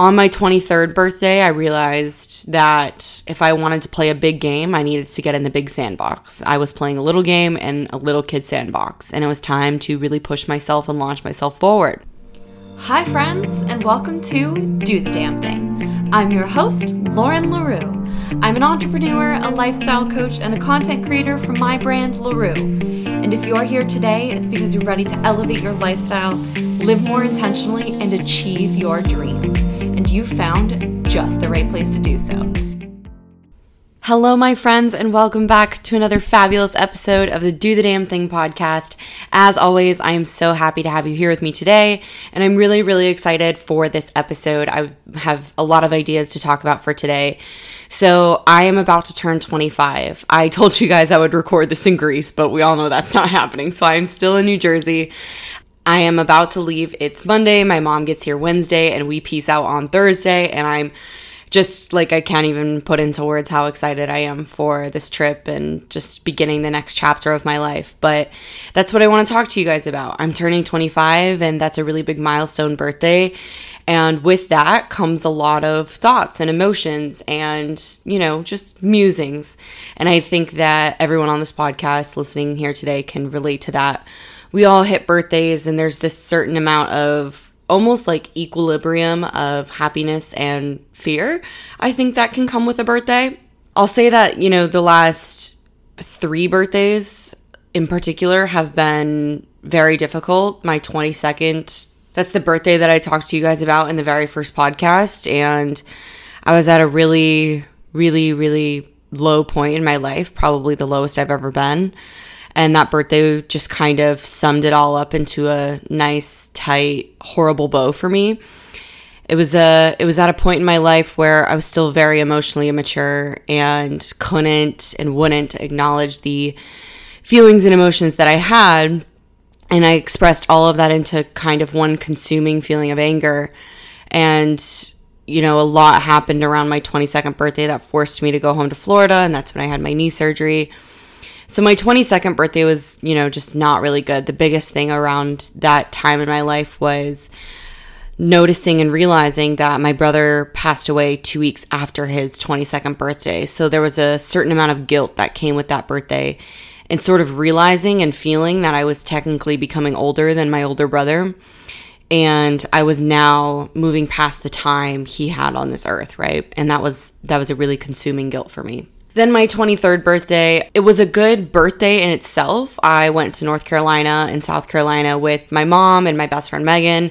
On my 23rd birthday, I realized that if I wanted to play a big game, I needed to get in the big sandbox. I was playing a little game in a little kid sandbox, and it was time to really push myself and launch myself forward. Hi, friends, and welcome to Do the Damn Thing. I'm your host, Lauren L'Heureux. I'm an entrepreneur, a lifestyle coach, and a content creator for my brand, LaRue. And if you're here today, it's because you're ready to elevate your lifestyle, live more intentionally, and achieve your dreams. You found just the right place to do so. Hello, my friends, and welcome back to another fabulous episode of the Do the Damn Thing podcast. As always, I am so happy to have you here with me today, and I'm really, really excited for this episode. I have a lot of ideas to talk about for today. So, I am about to turn 25. I told you guys I would record this in Greece, but we all know that's not happening. So, I'm still in New Jersey. I am about to leave. It's Monday. My mom gets here Wednesday, and we peace out on Thursday, and I'm just like I can't even put into words how excited I am for this trip and just beginning the next chapter of my life. But that's what I want to talk to you guys about. I'm turning 25 and that's a really big milestone birthday. And with that comes a lot of thoughts and emotions and, you know, just musings. And I think that everyone on this podcast listening here today can relate to that. We all hit birthdays and there's this certain amount of almost like equilibrium of happiness and fear. I think that can come with a birthday. I'll say that, you know, the last three birthdays in particular have been very difficult. My 22nd, that's the birthday that I talked to you guys about in the very first podcast. And I was at a really, really, really low point in my life, probably the lowest I've ever been and that birthday just kind of summed it all up into a nice tight horrible bow for me. It was a it was at a point in my life where i was still very emotionally immature and couldn't and wouldn't acknowledge the feelings and emotions that i had. And i expressed all of that into kind of one consuming feeling of anger. And you know a lot happened around my 22nd birthday that forced me to go home to florida and that's when i had my knee surgery so my 22nd birthday was, you know, just not really good. The biggest thing around that time in my life was noticing and realizing that my brother passed away two weeks after his 22nd birthday. So there was a certain amount of guilt that came with that birthday and sort of realizing and feeling that I was technically becoming older than my older brother. And I was now moving past the time he had on this earth, right? And that was that was a really consuming guilt for me. Then my 23rd birthday, it was a good birthday in itself. I went to North Carolina and South Carolina with my mom and my best friend Megan.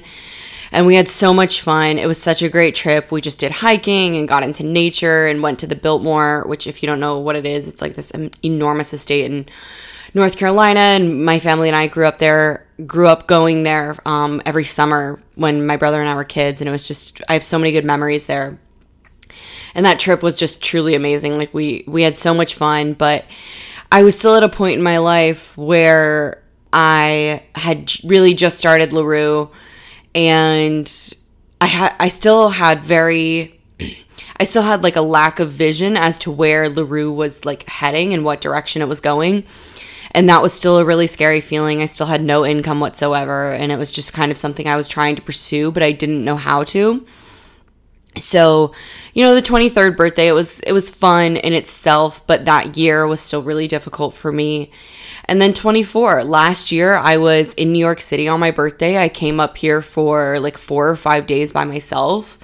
And we had so much fun. It was such a great trip. We just did hiking and got into nature and went to the Biltmore, which, if you don't know what it is, it's like this enormous estate in North Carolina. And my family and I grew up there, grew up going there um, every summer when my brother and I were kids. And it was just, I have so many good memories there and that trip was just truly amazing. Like we we had so much fun, but I was still at a point in my life where I had really just started LaRue and I had I still had very I still had like a lack of vision as to where LaRue was like heading and what direction it was going. And that was still a really scary feeling. I still had no income whatsoever and it was just kind of something I was trying to pursue, but I didn't know how to. So, you know, the 23rd birthday, it was it was fun in itself, but that year was still really difficult for me. And then 24, last year I was in New York City on my birthday. I came up here for like 4 or 5 days by myself.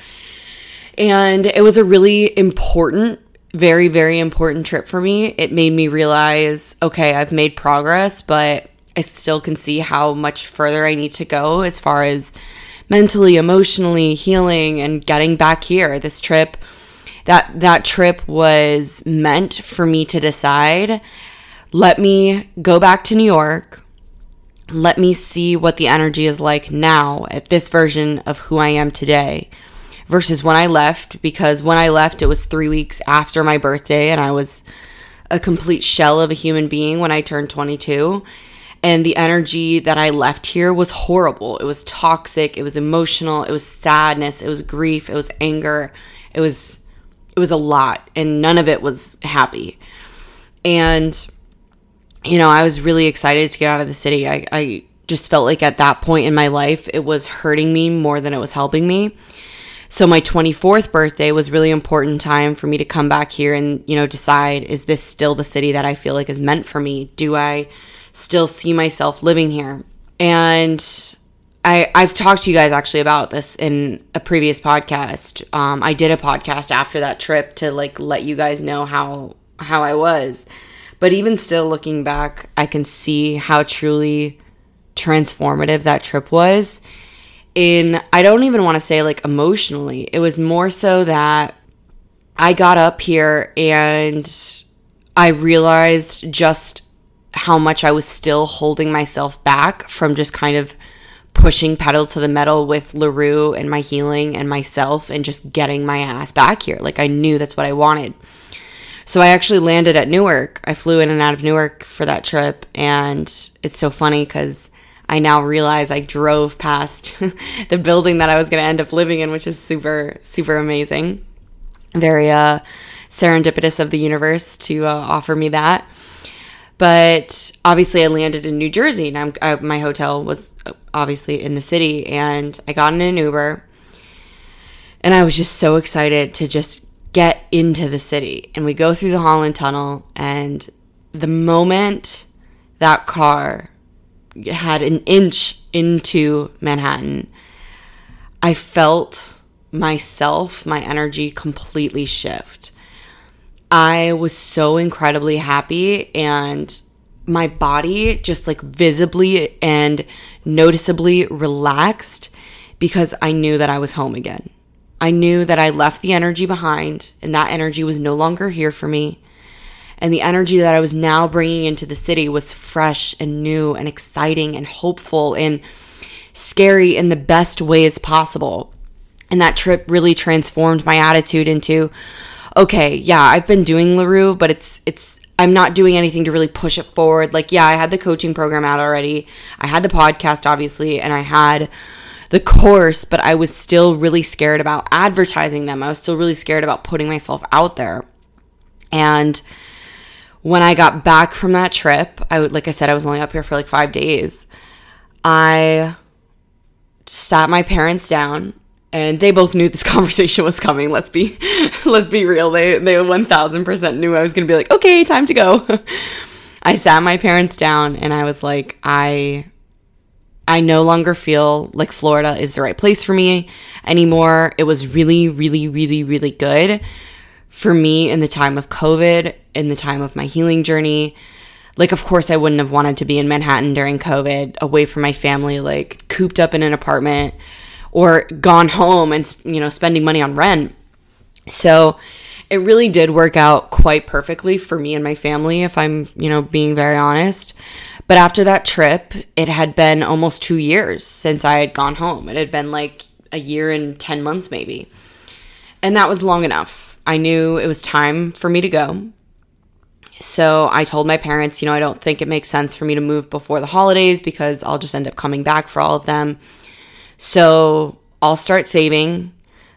And it was a really important very very important trip for me. It made me realize, okay, I've made progress, but I still can see how much further I need to go as far as mentally, emotionally healing and getting back here. This trip that that trip was meant for me to decide let me go back to New York. Let me see what the energy is like now at this version of who I am today versus when I left because when I left it was 3 weeks after my birthday and I was a complete shell of a human being when I turned 22 and the energy that I left here was horrible. It was toxic, it was emotional, it was sadness, it was grief, it was anger. It was it was a lot and none of it was happy. And you know, I was really excited to get out of the city. I I just felt like at that point in my life it was hurting me more than it was helping me. So my 24th birthday was really important time for me to come back here and, you know, decide is this still the city that I feel like is meant for me? Do I still see myself living here? And I, I've talked to you guys actually about this in a previous podcast. Um, I did a podcast after that trip to like let you guys know how how I was. But even still looking back, I can see how truly transformative that trip was in I don't even want to say like emotionally. It was more so that I got up here and I realized just how much I was still holding myself back from just kind of pushing pedal to the metal with LaRue and my healing and myself and just getting my ass back here. Like I knew that's what I wanted. So I actually landed at Newark. I flew in and out of Newark for that trip and it's so funny cuz I now realize I drove past the building that I was going to end up living in, which is super, super amazing. Very uh, serendipitous of the universe to uh, offer me that. But obviously, I landed in New Jersey, and I'm, I, my hotel was uh, obviously in the city. And I got in an Uber, and I was just so excited to just get into the city. And we go through the Holland Tunnel, and the moment that car had an inch into Manhattan, I felt myself, my energy completely shift. I was so incredibly happy and my body just like visibly and noticeably relaxed because I knew that I was home again. I knew that I left the energy behind and that energy was no longer here for me and the energy that I was now bringing into the city was fresh and new and exciting and hopeful and scary in the best ways possible. And that trip really transformed my attitude into okay, yeah, I've been doing LaRue, but it's it's I'm not doing anything to really push it forward. Like, yeah, I had the coaching program out already. I had the podcast obviously, and I had the course, but I was still really scared about advertising them. I was still really scared about putting myself out there. And when I got back from that trip, I would, like I said, I was only up here for like five days. I sat my parents down and they both knew this conversation was coming. Let's be, let's be real. They, they 1000% knew I was going to be like, okay, time to go. I sat my parents down and I was like, I, I no longer feel like Florida is the right place for me anymore. It was really, really, really, really good for me in the time of COVID, in the time of my healing journey. Like, of course, I wouldn't have wanted to be in Manhattan during COVID, away from my family, like cooped up in an apartment or gone home and, you know, spending money on rent. So it really did work out quite perfectly for me and my family, if I'm, you know, being very honest. But after that trip, it had been almost two years since I had gone home. It had been like a year and 10 months, maybe. And that was long enough I knew it was time for me to go. So I told my parents, you know, I don't think it makes sense for me to move before the holidays because I'll just end up coming back for all of them. So I'll start saving.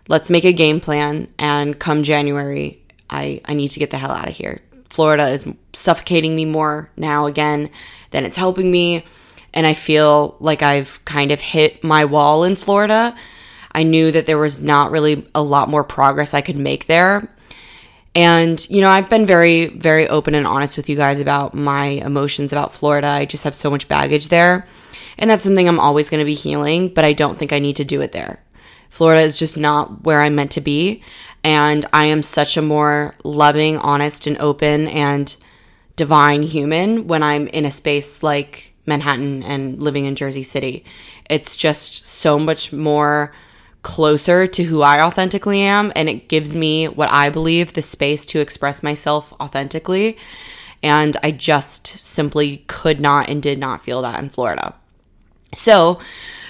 Let's make a game plan. And come January, I, I need to get the hell out of here. Florida is suffocating me more now again than it's helping me. And I feel like I've kind of hit my wall in Florida I knew that there was not really a lot more progress I could make there. And, you know, I've been very, very open and honest with you guys about my emotions about Florida. I just have so much baggage there. And that's something I'm always going to be healing, but I don't think I need to do it there. Florida is just not where I'm meant to be. And I am such a more loving, honest, and open and divine human when I'm in a space like Manhattan and living in Jersey City. It's just so much more closer to who I authentically am. And it gives me what I believe the space to express myself authentically. And I just simply could not and did not feel that in Florida. So,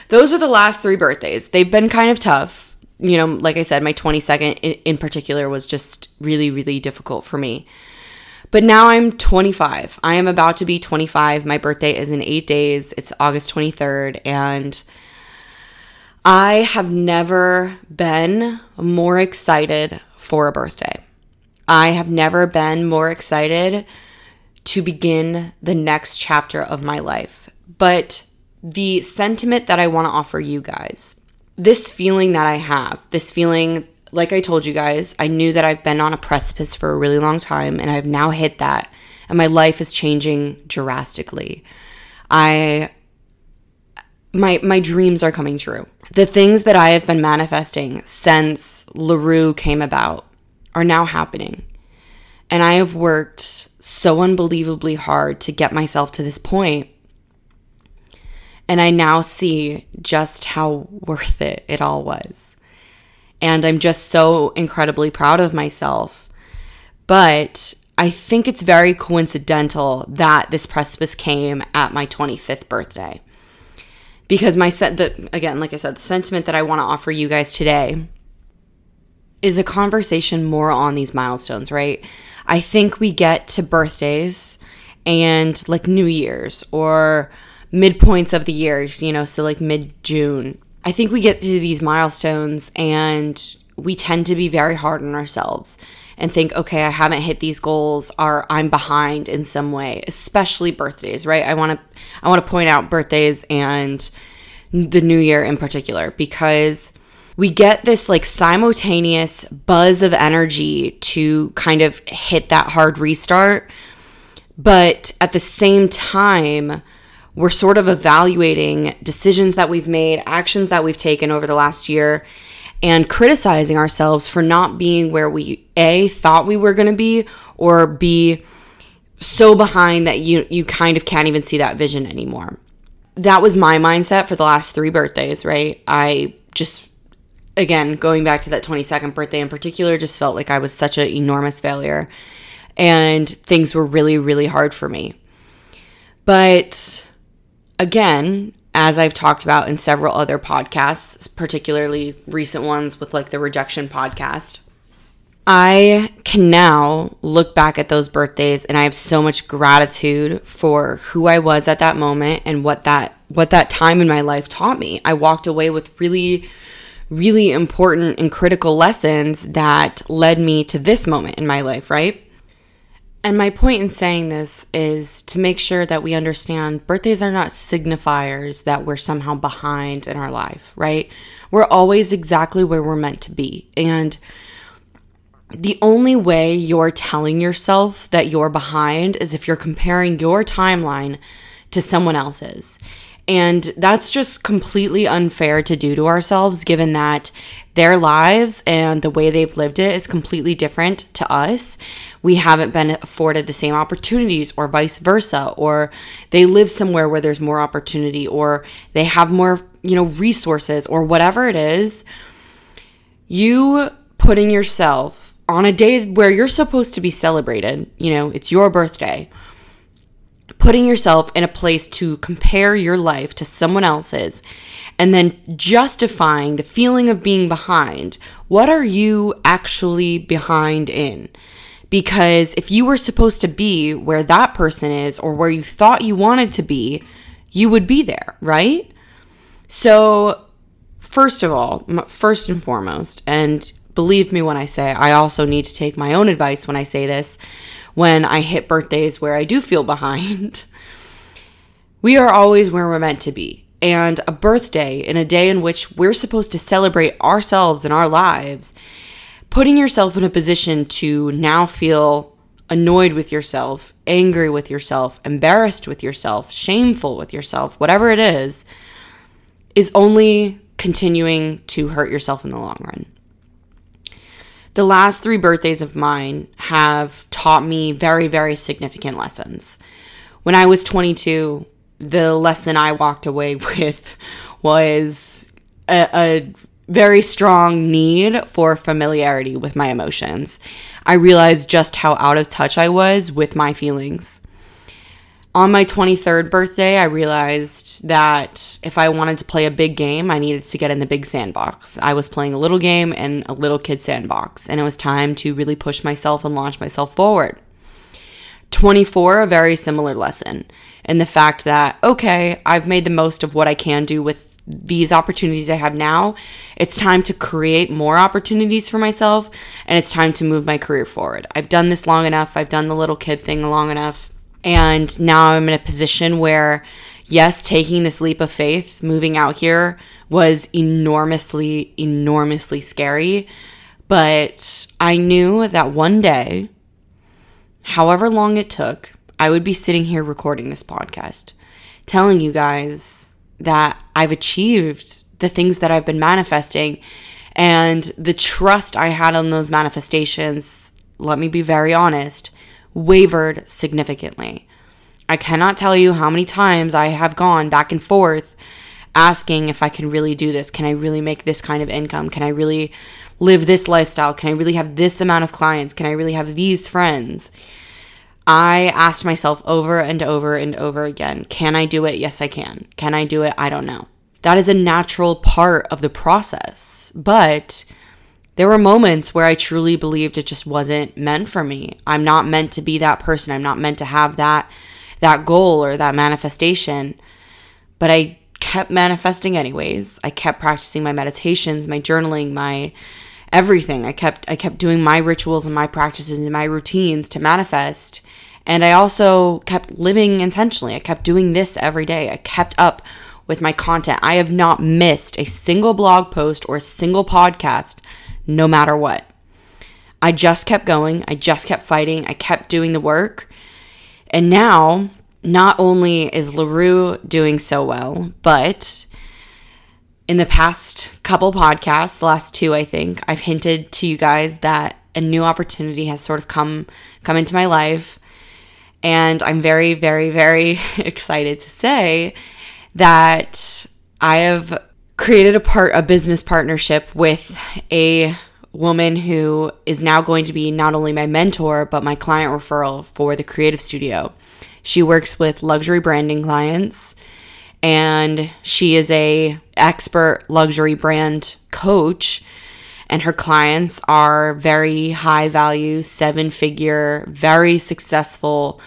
those are the last three birthdays. They've been kind of tough. You know, like I said, my 22nd in, particular was just really, really difficult for me. But now I'm 25. I am about to be 25. My birthday is in eight days. It's August 23rd. And I have never been more excited for a birthday. I have never been more excited to begin the next chapter of my life. But the sentiment that I want to offer you guys this feeling that I have, this feeling, like I told you guys, I knew that I've been on a precipice for a really long time and I've now hit that and my life is changing drastically. I my my dreams are coming true. The things that I have been manifesting since LaRue came about are now happening. And I have worked so unbelievably hard to get myself to this point. And I now see just how worth it it all was. And I'm just so incredibly proud of myself. But I think it's very coincidental that this precipice came at my 25th birthday. Because my set the again, like I said, the sentiment that I want to offer you guys today is a conversation more on these milestones, right? I think we get to birthdays and like New Year's or midpoints of the years, you know, so like mid June. I think we get to these milestones and we tend to be very hard on ourselves and think, okay, I haven't hit these goals or I'm behind in some way, especially birthdays, right? I want to I want to point out birthdays and the new year in particular because we get this like simultaneous buzz of energy to kind of hit that hard restart. But at the same time, we're sort of evaluating decisions that we've made, actions that we've taken over the last year, and criticizing ourselves for not being where we A thought we were going to be or B so behind that you you kind of can't even see that vision anymore. That was my mindset for the last 3 birthdays, right? I just again, going back to that 22nd birthday in particular, just felt like I was such an enormous failure and things were really, really hard for me. But again, as I've talked about in several other podcasts, particularly recent ones with like the rejection podcast, I can now look back at those birthdays and I have so much gratitude for who I was at that moment and what that what that time in my life taught me. I walked away with really really important and critical lessons that led me to this moment in my life, right? And my point in saying this is to make sure that we understand birthdays are not signifiers that we're somehow behind in our life, right? We're always exactly where we're meant to be. And the only way you're telling yourself that you're behind is if you're comparing your timeline to someone else's. And that's just completely unfair to do to ourselves, given that their lives and the way they've lived it is completely different to us. We haven't been afforded the same opportunities, or vice versa, or they live somewhere where there's more opportunity, or they have more, you know, resources, or whatever it is. You putting yourself on a day where you're supposed to be celebrated, you know, it's your birthday putting yourself in a place to compare your life to someone else's and then justifying the feeling of being behind. What are you actually behind in? Because if you were supposed to be where that person is or where you thought you wanted to be, you would be there, right? So, first of all, first and foremost, and believe me when I say I also need to take my own advice when I say this, when I hit birthdays where I do feel behind. we are always where we're meant to be. And a birthday in a day in which we're supposed to celebrate ourselves and our lives, putting yourself in a position to now feel annoyed with yourself, angry with yourself, embarrassed with yourself, shameful with yourself, whatever it is, is only continuing to hurt yourself in the long run. The last three birthdays of mine have taught me very, very significant lessons. When I was 22, the lesson I walked away with was a, a very strong need for familiarity with my emotions. I realized just how out of touch I was with my feelings on my 23rd birthday, I realized that if I wanted to play a big game, I needed to get in the big sandbox. I was playing a little game in a little kid sandbox, and it was time to really push myself and launch myself forward. 24, a very similar lesson. in the fact that, okay, I've made the most of what I can do with these opportunities I have now. It's time to create more opportunities for myself, and it's time to move my career forward. I've done this long enough, I've done the little kid thing long enough and now I'm in a position where, yes, taking this leap of faith, moving out here was enormously, enormously scary. But I knew that one day, however long it took, I would be sitting here recording this podcast, telling you guys that I've achieved the things that I've been manifesting and the trust I had on those manifestations, let me be very honest, wavered significantly. I cannot tell you how many times I have gone back and forth asking if I can really do this. Can I really make this kind of income? Can I really live this lifestyle? Can I really have this amount of clients? Can I really have these friends? I asked myself over and over and over again, can I do it? Yes, I can. Can I do it? I don't know. That is a natural part of the process. But there were moments where I truly believed it just wasn't meant for me. I'm not meant to be that person. I'm not meant to have that that goal or that manifestation. But I kept manifesting anyways. I kept practicing my meditations, my journaling, my everything. I kept I kept doing my rituals and my practices and my routines to manifest. And I also kept living intentionally. I kept doing this every day. I kept up with my content. I have not missed a single blog post or a single podcast, no matter what. I just kept going. I just kept fighting. I kept doing the work. And now, not only is LaRue doing so well, but in the past couple podcasts, the last two, I think, I've hinted to you guys that a new opportunity has sort of come come into my life. And I'm very, very, very excited to say that I have created a part a business partnership with a woman who is now going to be not only my mentor but my client referral for the creative studio. She works with luxury branding clients and she is a expert luxury brand coach and her clients are very high value, seven figure, very successful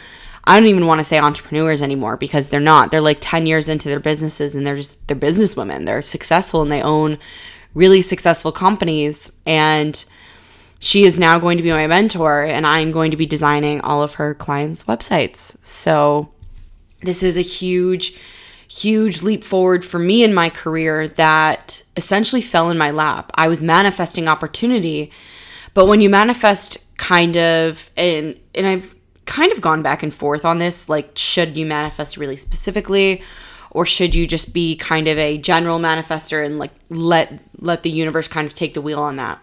I don't even want to say entrepreneurs anymore because they're not. They're like 10 years into their businesses and they're just they're businesswomen. They're successful and they own really successful companies and she is now going to be my mentor and I'm going to be designing all of her clients' websites. So this is a huge huge leap forward for me in my career that essentially fell in my lap. I was manifesting opportunity, but when you manifest kind of and and I've kind of gone back and forth on this. Like, should you manifest really specifically? Or should you just be kind of a general manifester and like let let the universe kind of take the wheel on that?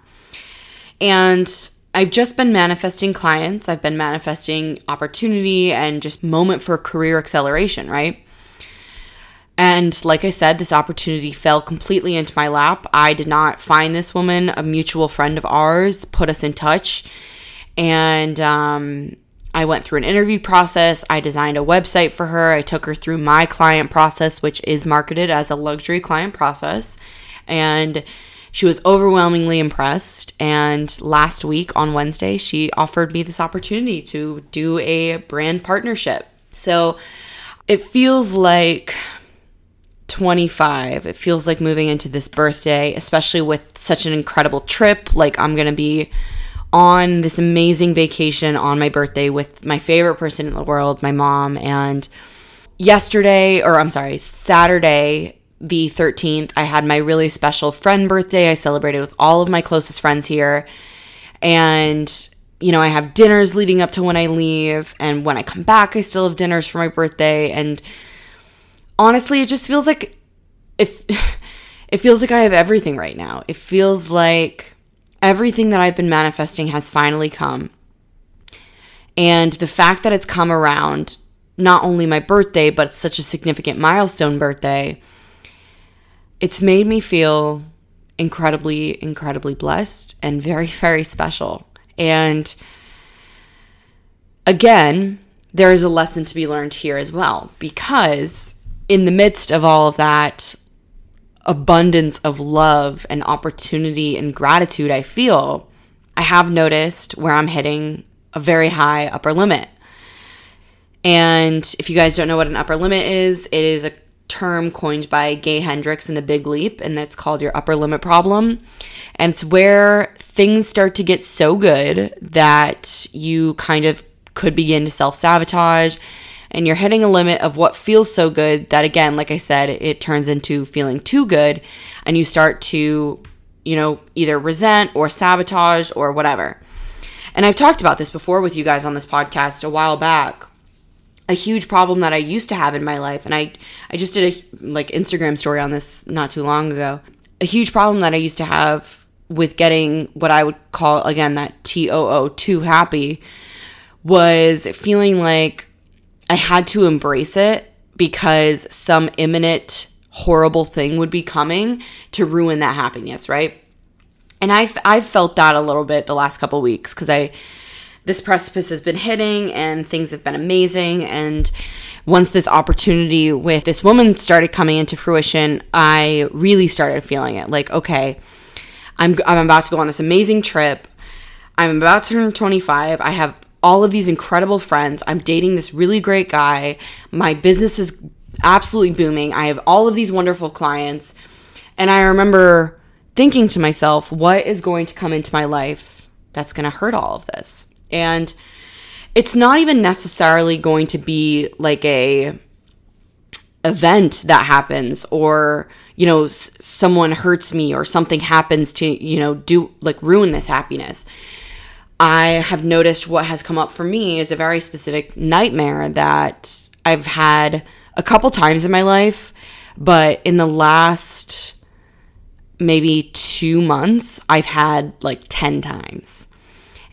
And I've just been manifesting clients. I've been manifesting opportunity and just moment for career acceleration, right? And like I said, this opportunity fell completely into my lap. I did not find this woman. A mutual friend of ours put us in touch. And um, I went through an interview process. I designed a website for her. I took her through my client process, which is marketed as a luxury client process. And she was overwhelmingly impressed. And last week on Wednesday, she offered me this opportunity to do a brand partnership. So it feels like 25. It feels like moving into this birthday, especially with such an incredible trip. Like, I'm going to be on this amazing vacation on my birthday with my favorite person in the world, my mom. And yesterday, or I'm sorry, Saturday, the 13th, I had my really special friend birthday. I celebrated with all of my closest friends here. And, you know, I have dinners leading up to when I leave. And when I come back, I still have dinners for my birthday. And honestly, it just feels like if it feels like I have everything right now. It feels like everything that I've been manifesting has finally come. And the fact that it's come around not only my birthday, but such a significant milestone birthday, it's made me feel incredibly, incredibly blessed and very, very special. And again, there is a lesson to be learned here as well, because in the midst of all of that, abundance of love and opportunity and gratitude I feel, I have noticed where I'm hitting a very high upper limit. And if you guys don't know what an upper limit is, it is a term coined by Gay Hendricks in The Big Leap, and that's called your upper limit problem. And it's where things start to get so good that you kind of could begin to self sabotage and you're hitting a limit of what feels so good that again like i said it turns into feeling too good and you start to you know either resent or sabotage or whatever. And i've talked about this before with you guys on this podcast a while back. A huge problem that i used to have in my life and i i just did a like instagram story on this not too long ago. A huge problem that i used to have with getting what i would call again that too too happy was feeling like I had to embrace it because some imminent horrible thing would be coming to ruin that happiness, right? And I've I've felt that a little bit the last couple weeks because I this precipice has been hitting and things have been amazing and once this opportunity with this woman started coming into fruition, I really started feeling it. Like, okay, I'm I'm about to go on this amazing trip. I'm about to turn 25. I have all of these incredible friends. I'm dating this really great guy. My business is absolutely booming. I have all of these wonderful clients. And I remember thinking to myself, what is going to come into my life that's going to hurt all of this? And it's not even necessarily going to be like a event that happens or you know s- someone hurts me or something happens to you know do like ruin this happiness I have noticed what has come up for me is a very specific nightmare that I've had a couple times in my life, but in the last maybe two months, I've had like 10 times.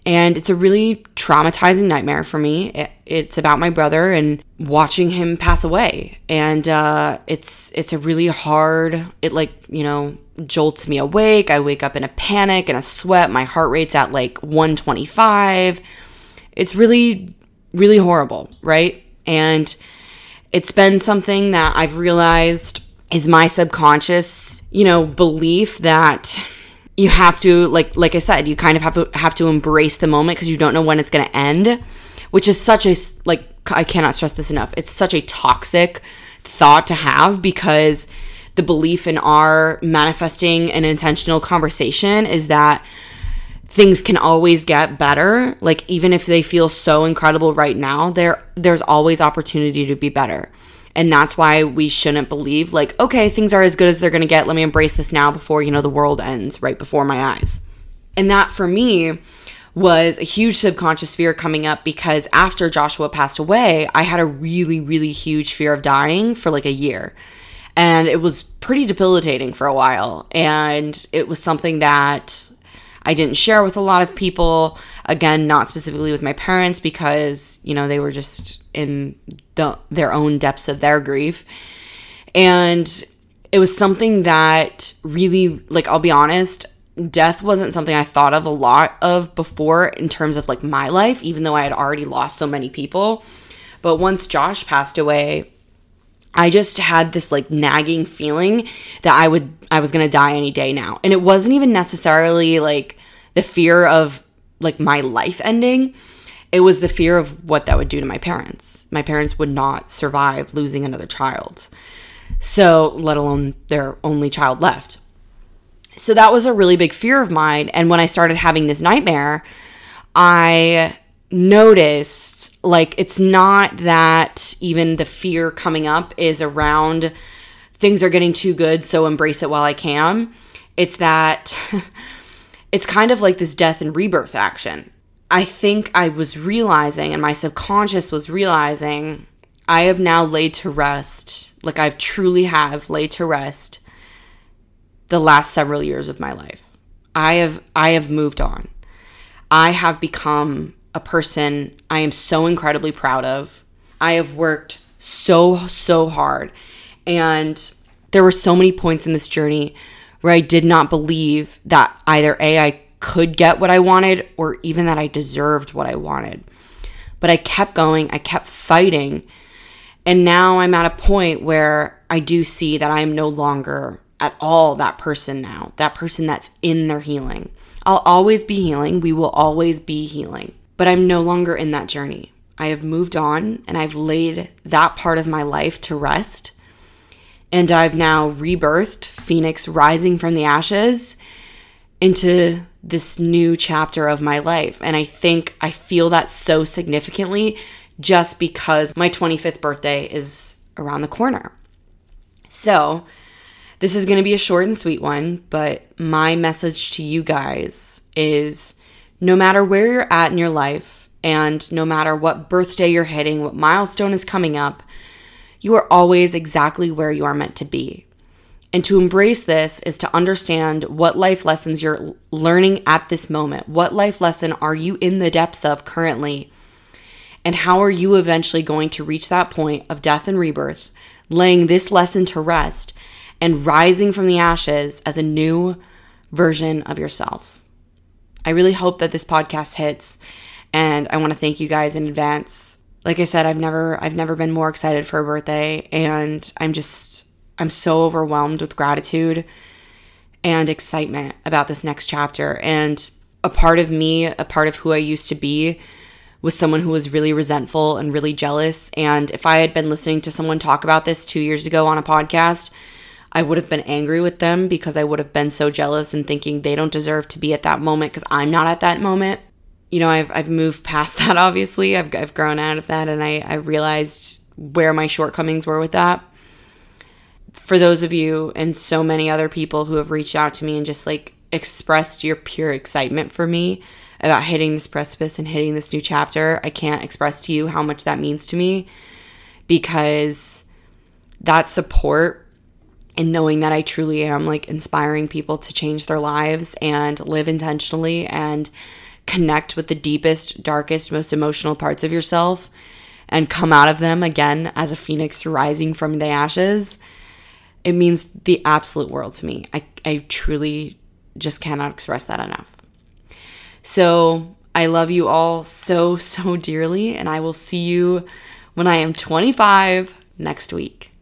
And it's a really traumatizing nightmare for me. It, it's about my brother and watching him pass away. And uh, it's it's a really hard. It like you know jolts me awake. I wake up in a panic and a sweat. My heart rate's at like 125. It's really really horrible, right? And it's been something that I've realized is my subconscious, you know, belief that you have to like like I said, you kind of have to have to embrace the moment because you don't know when it's going to end, which is such a like I cannot stress this enough. It's such a toxic thought to have because the belief in our manifesting an intentional conversation is that things can always get better. Like even if they feel so incredible right now, there there's always opportunity to be better. And that's why we shouldn't believe, like, okay, things are as good as they're gonna get. Let me embrace this now before, you know, the world ends right before my eyes. And that for me was a huge subconscious fear coming up because after Joshua passed away, I had a really, really huge fear of dying for like a year. And it was pretty debilitating for a while. And it was something that I didn't share with a lot of people. Again, not specifically with my parents because, you know, they were just in the, their own depths of their grief. And it was something that really, like, I'll be honest, death wasn't something I thought of a lot of before in terms of like my life, even though I had already lost so many people. But once Josh passed away, I just had this like nagging feeling that I would I was going to die any day now. And it wasn't even necessarily like the fear of like my life ending. It was the fear of what that would do to my parents. My parents would not survive losing another child. So, let alone their only child left. So that was a really big fear of mine and when I started having this nightmare, I noticed like it's not that even the fear coming up is around things are getting too good, so embrace it while I can. It's that it's kind of like this death and rebirth action. I think I was realizing, and my subconscious was realizing, I have now laid to rest, like I've truly have laid to rest the last several years of my life. I have I have moved on. I have become a person I am so incredibly proud of. I have worked so, so hard. And there were so many points in this journey where I did not believe that either A, I could get what I wanted or even that I deserved what I wanted. But I kept going, I kept fighting. And now I'm at a point where I do see that I am no longer at all that person now, that person that's in their healing. I'll always be healing. We will always be healing but I'm no longer in that journey. I have moved on and I've laid that part of my life to rest. And I've now rebirthed, Phoenix rising from the ashes into this new chapter of my life. And I think I feel that so significantly just because my 25th birthday is around the corner. So, this is going to be a short and sweet one, but my message to you guys is no matter where you're at in your life and no matter what birthday you're hitting, what milestone is coming up, you are always exactly where you are meant to be. And to embrace this is to understand what life lessons you're learning at this moment. What life lesson are you in the depths of currently? And how are you eventually going to reach that point of death and rebirth, laying this lesson to rest and rising from the ashes as a new version of yourself? I really hope that this podcast hits and I want to thank you guys in advance. Like I said, I've never I've never been more excited for a birthday and I'm just I'm so overwhelmed with gratitude and excitement about this next chapter and a part of me, a part of who I used to be was someone who was really resentful and really jealous. And if I had been listening to someone talk about this two years ago on a podcast, I would have been angry with them because I would have been so jealous and thinking they don't deserve to be at that moment because I'm not at that moment. You know, I've, I've moved past that, obviously. I've, I've grown out of that and I, I realized where my shortcomings were with that. For those of you and so many other people who have reached out to me and just like expressed your pure excitement for me, about hitting this precipice and hitting this new chapter. I can't express to you how much that means to me because that support and knowing that I truly am like inspiring people to change their lives and live intentionally and connect with the deepest, darkest, most emotional parts of yourself and come out of them again as a phoenix rising from the ashes. It means the absolute world to me. I, I truly just cannot express that enough. So I love you all so, so dearly, and I will see you when I am 25 next week.